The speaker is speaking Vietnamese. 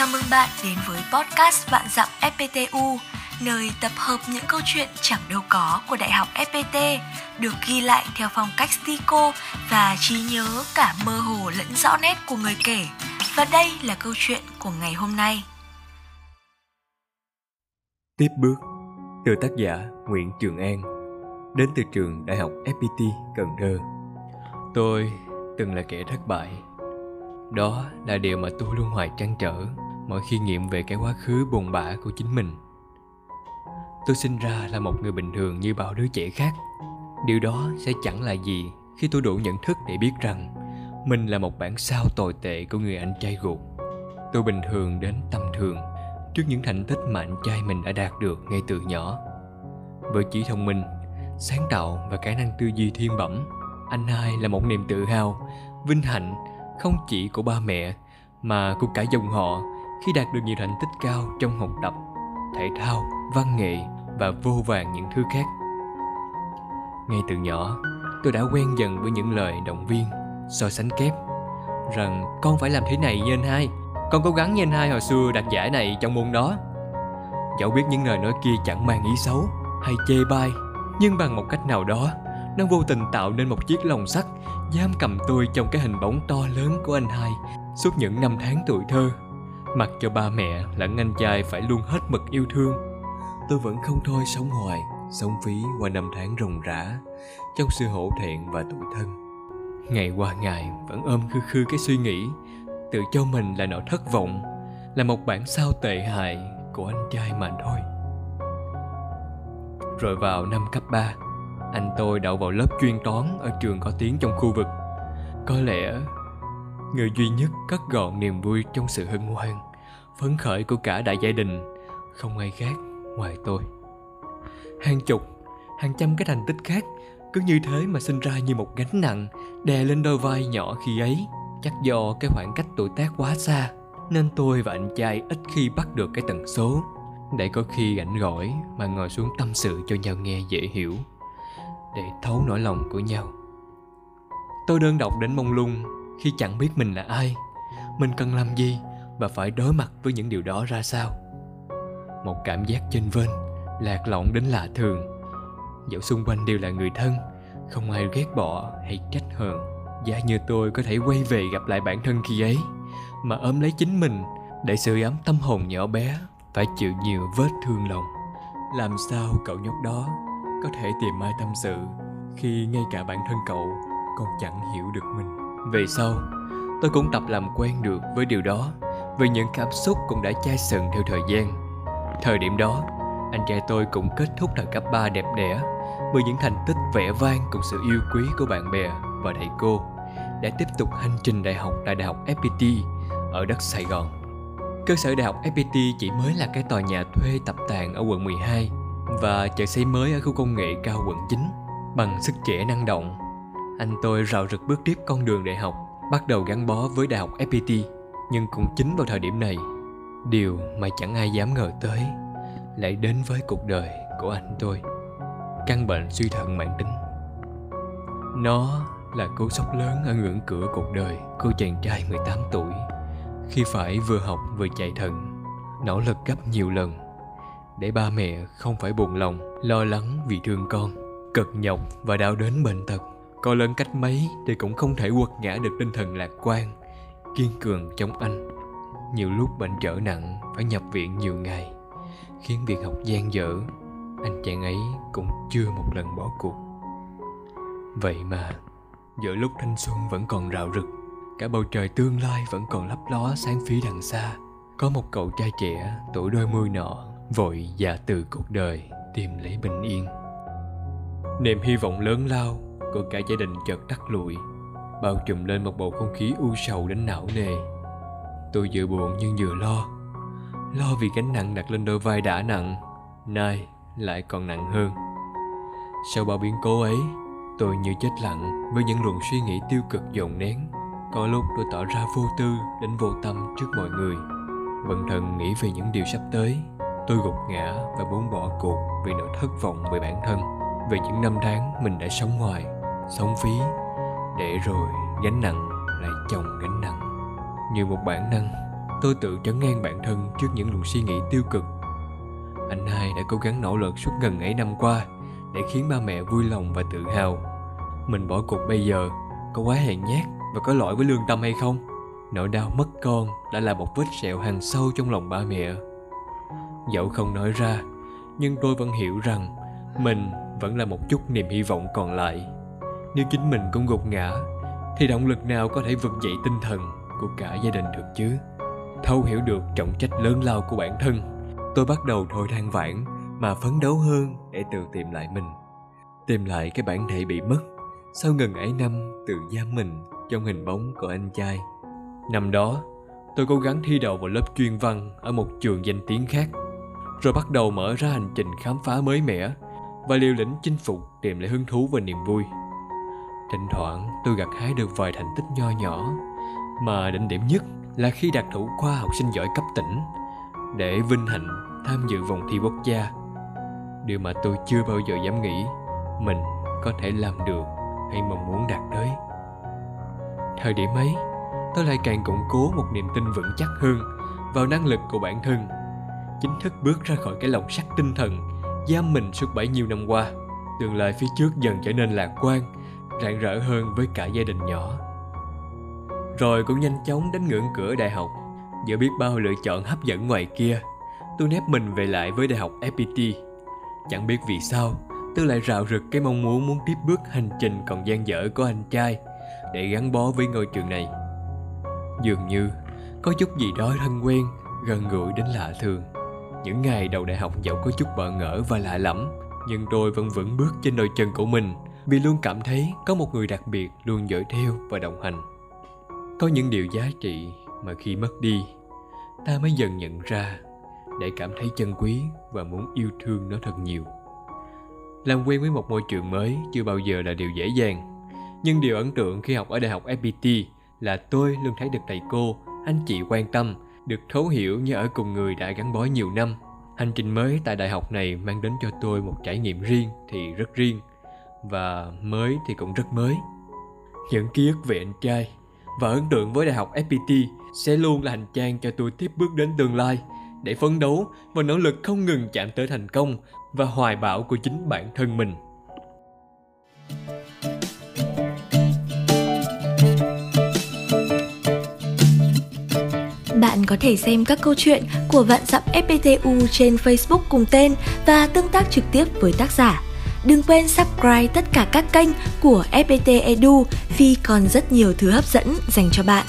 Chào mừng bạn đến với podcast Vạn Dặm FPTU, nơi tập hợp những câu chuyện chẳng đâu có của Đại học FPT, được ghi lại theo phong cách stico và trí nhớ cả mơ hồ lẫn rõ nét của người kể. Và đây là câu chuyện của ngày hôm nay. Tiếp bước từ tác giả Nguyễn Trường An đến từ trường Đại học FPT Cần Thơ. Tôi từng là kẻ thất bại. Đó là điều mà tôi luôn hoài trăn trở mỗi khi nghiệm về cái quá khứ buồn bã của chính mình. Tôi sinh ra là một người bình thường như bao đứa trẻ khác. Điều đó sẽ chẳng là gì khi tôi đủ nhận thức để biết rằng mình là một bản sao tồi tệ của người anh trai ruột. Tôi bình thường đến tầm thường trước những thành tích mà anh trai mình đã đạt được ngay từ nhỏ. Với trí thông minh, sáng tạo và khả năng tư duy thiên bẩm, anh hai là một niềm tự hào, vinh hạnh không chỉ của ba mẹ mà của cả dòng họ khi đạt được nhiều thành tích cao trong học tập, thể thao, văn nghệ và vô vàng những thứ khác. Ngay từ nhỏ, tôi đã quen dần với những lời động viên, so sánh kép rằng con phải làm thế này như anh hai, con cố gắng như anh hai hồi xưa đạt giải này trong môn đó. Dẫu biết những lời nói kia chẳng mang ý xấu hay chê bai, nhưng bằng một cách nào đó, nó vô tình tạo nên một chiếc lồng sắt giam cầm tôi trong cái hình bóng to lớn của anh hai suốt những năm tháng tuổi thơ mặc cho ba mẹ lẫn anh trai phải luôn hết mực yêu thương. Tôi vẫn không thôi sống hoài, sống phí qua năm tháng ròng rã, trong sự hổ thẹn và tủi thân. Ngày qua ngày vẫn ôm khư khư cái suy nghĩ, tự cho mình là nỗi thất vọng, là một bản sao tệ hại của anh trai mà thôi. Rồi vào năm cấp 3 anh tôi đậu vào lớp chuyên toán ở trường có tiếng trong khu vực. Có lẽ người duy nhất cất gọn niềm vui trong sự hân hoan, phấn khởi của cả đại gia đình, không ai khác ngoài tôi. Hàng chục, hàng trăm cái thành tích khác cứ như thế mà sinh ra như một gánh nặng, đè lên đôi vai nhỏ khi ấy. Chắc do cái khoảng cách tuổi tác quá xa, nên tôi và anh trai ít khi bắt được cái tần số. Để có khi rảnh rỗi mà ngồi xuống tâm sự cho nhau nghe dễ hiểu, để thấu nỗi lòng của nhau. Tôi đơn độc đến mông lung khi chẳng biết mình là ai. Mình cần làm gì và phải đối mặt với những điều đó ra sao? Một cảm giác chênh vênh, lạc lõng đến lạ thường. Dẫu xung quanh đều là người thân, không ai ghét bỏ hay trách hờn. Giá như tôi có thể quay về gặp lại bản thân khi ấy, mà ôm lấy chính mình để sưởi ấm tâm hồn nhỏ bé, phải chịu nhiều vết thương lòng. Làm sao cậu nhóc đó có thể tìm ai tâm sự khi ngay cả bản thân cậu còn chẳng hiểu được mình? Về sau, tôi cũng tập làm quen được với điều đó, vì những cảm xúc cũng đã chai sừng theo thời gian thời điểm đó, anh trai tôi cũng kết thúc thời cấp 3 đẹp đẽ, bởi những thành tích vẻ vang cùng sự yêu quý của bạn bè và thầy cô đã tiếp tục hành trình đại học tại Đại học FPT ở đất Sài Gòn. Cơ sở Đại học FPT chỉ mới là cái tòa nhà thuê tập tàn ở quận 12 và chợ xây mới ở khu công nghệ cao quận 9 bằng sức trẻ năng động. Anh tôi rào rực bước tiếp con đường đại học, bắt đầu gắn bó với Đại học FPT. Nhưng cũng chính vào thời điểm này, điều mà chẳng ai dám ngờ tới lại đến với cuộc đời của anh tôi. Căn bệnh suy thận mãn tính. Nó là cú sốc lớn ở ngưỡng cửa cuộc đời của chàng trai 18 tuổi khi phải vừa học vừa chạy thận, nỗ lực gấp nhiều lần để ba mẹ không phải buồn lòng, lo lắng vì thương con, cực nhọc và đau đến bệnh tật. Có lớn cách mấy thì cũng không thể quật ngã được tinh thần lạc quan, kiên cường trong anh. Nhiều lúc bệnh trở nặng phải nhập viện nhiều ngày, khiến việc học gian dở, anh chàng ấy cũng chưa một lần bỏ cuộc. Vậy mà, giữa lúc thanh xuân vẫn còn rạo rực, cả bầu trời tương lai vẫn còn lấp ló sáng phía đằng xa, có một cậu trai trẻ tuổi đôi mươi nọ vội dạ từ cuộc đời tìm lấy bình yên niềm hy vọng lớn lao của cả gia đình chợt tắt lụi, bao trùm lên một bầu không khí u sầu đến não nề. Tôi vừa buồn nhưng vừa lo lo vì gánh nặng đặt lên đôi vai đã nặng, nay lại còn nặng hơn. Sau bao biến cố ấy, tôi như chết lặng với những luồng suy nghĩ tiêu cực dồn nén, có lúc tôi tỏ ra vô tư đến vô tâm trước mọi người. Bận thần nghĩ về những điều sắp tới, tôi gục ngã và muốn bỏ cuộc vì nỗi thất vọng về bản thân, về những năm tháng mình đã sống ngoài sống phí, để rồi gánh nặng lại chồng gánh nặng. Như một bản năng, tôi tự trấn ngang bản thân trước những luồng suy nghĩ tiêu cực. Anh hai đã cố gắng nỗ lực suốt gần ấy năm qua để khiến ba mẹ vui lòng và tự hào. Mình bỏ cuộc bây giờ có quá hèn nhát và có lỗi với lương tâm hay không? Nỗi đau mất con đã là một vết sẹo hằn sâu trong lòng ba mẹ. Dẫu không nói ra, nhưng tôi vẫn hiểu rằng mình vẫn là một chút niềm hy vọng còn lại nếu chính mình cũng gục ngã, thì động lực nào có thể vực dậy tinh thần của cả gia đình được chứ? Thấu hiểu được trọng trách lớn lao của bản thân, tôi bắt đầu thôi than vãn mà phấn đấu hơn để tự tìm lại mình. Tìm lại cái bản thể bị mất, sau ngần ấy năm tự giam mình trong hình bóng của anh trai. Năm đó, tôi cố gắng thi đậu vào lớp chuyên văn ở một trường danh tiếng khác, rồi bắt đầu mở ra hành trình khám phá mới mẻ và liều lĩnh chinh phục, tìm lại hứng thú và niềm vui thỉnh thoảng tôi gặt hái được vài thành tích nho nhỏ, mà đỉnh điểm nhất là khi đạt thủ khoa học sinh giỏi cấp tỉnh để vinh hạnh tham dự vòng thi quốc gia. Điều mà tôi chưa bao giờ dám nghĩ, mình có thể làm được hay mong muốn đạt tới. Thời điểm ấy, tôi lại càng củng cố một niềm tin vững chắc hơn vào năng lực của bản thân, chính thức bước ra khỏi cái lồng sắt tinh thần giam mình suốt bấy nhiêu năm qua. Tương lai phía trước dần trở nên lạc quan rạng rỡ hơn với cả gia đình nhỏ. Rồi cũng nhanh chóng đến ngưỡng cửa đại học. Giữa biết bao lựa chọn hấp dẫn ngoài kia, tôi nép mình về lại với đại học fpt chẳng biết vì sao, tôi lại rạo rực cái mong muốn muốn tiếp bước hành trình còn dang dở của anh trai để gắn bó với ngôi trường này. Dường như, có chút gì đó thân quen, gần gũi đến lạ thường. Những ngày đầu đại học dẫu có chút bỡ ngỡ và lạ lẫm, nhưng tôi vẫn vững bước trên đôi chân của mình vì luôn cảm thấy có một người đặc biệt luôn dõi theo và đồng hành. Có những điều giá trị mà khi mất đi, ta mới dần nhận ra để cảm thấy chân quý và muốn yêu thương nó thật nhiều. Làm quen với một môi trường mới chưa bao giờ là điều dễ dàng, nhưng điều ấn tượng khi học ở đại học fpt là tôi luôn thấy được thầy cô, anh chị quan tâm, được thấu hiểu như ở cùng người đã gắn bó nhiều năm. Hành trình mới tại đại học này mang đến cho tôi một trải nghiệm riêng thì rất riêng và mới thì cũng rất mới những ký ức về anh trai và ấn tượng với đại học fpt sẽ luôn là hành trang cho tôi tiếp bước đến tương lai để phấn đấu và nỗ lực không ngừng chạm tới thành công và hoài bão của chính bản thân mình Bạn có thể xem các câu chuyện của Vạn Dặm FPTU trên Facebook cùng tên và tương tác trực tiếp với tác giả. Đừng quên subscribe tất cả các kênh của FPT Edu vì còn rất nhiều thứ hấp dẫn dành cho bạn.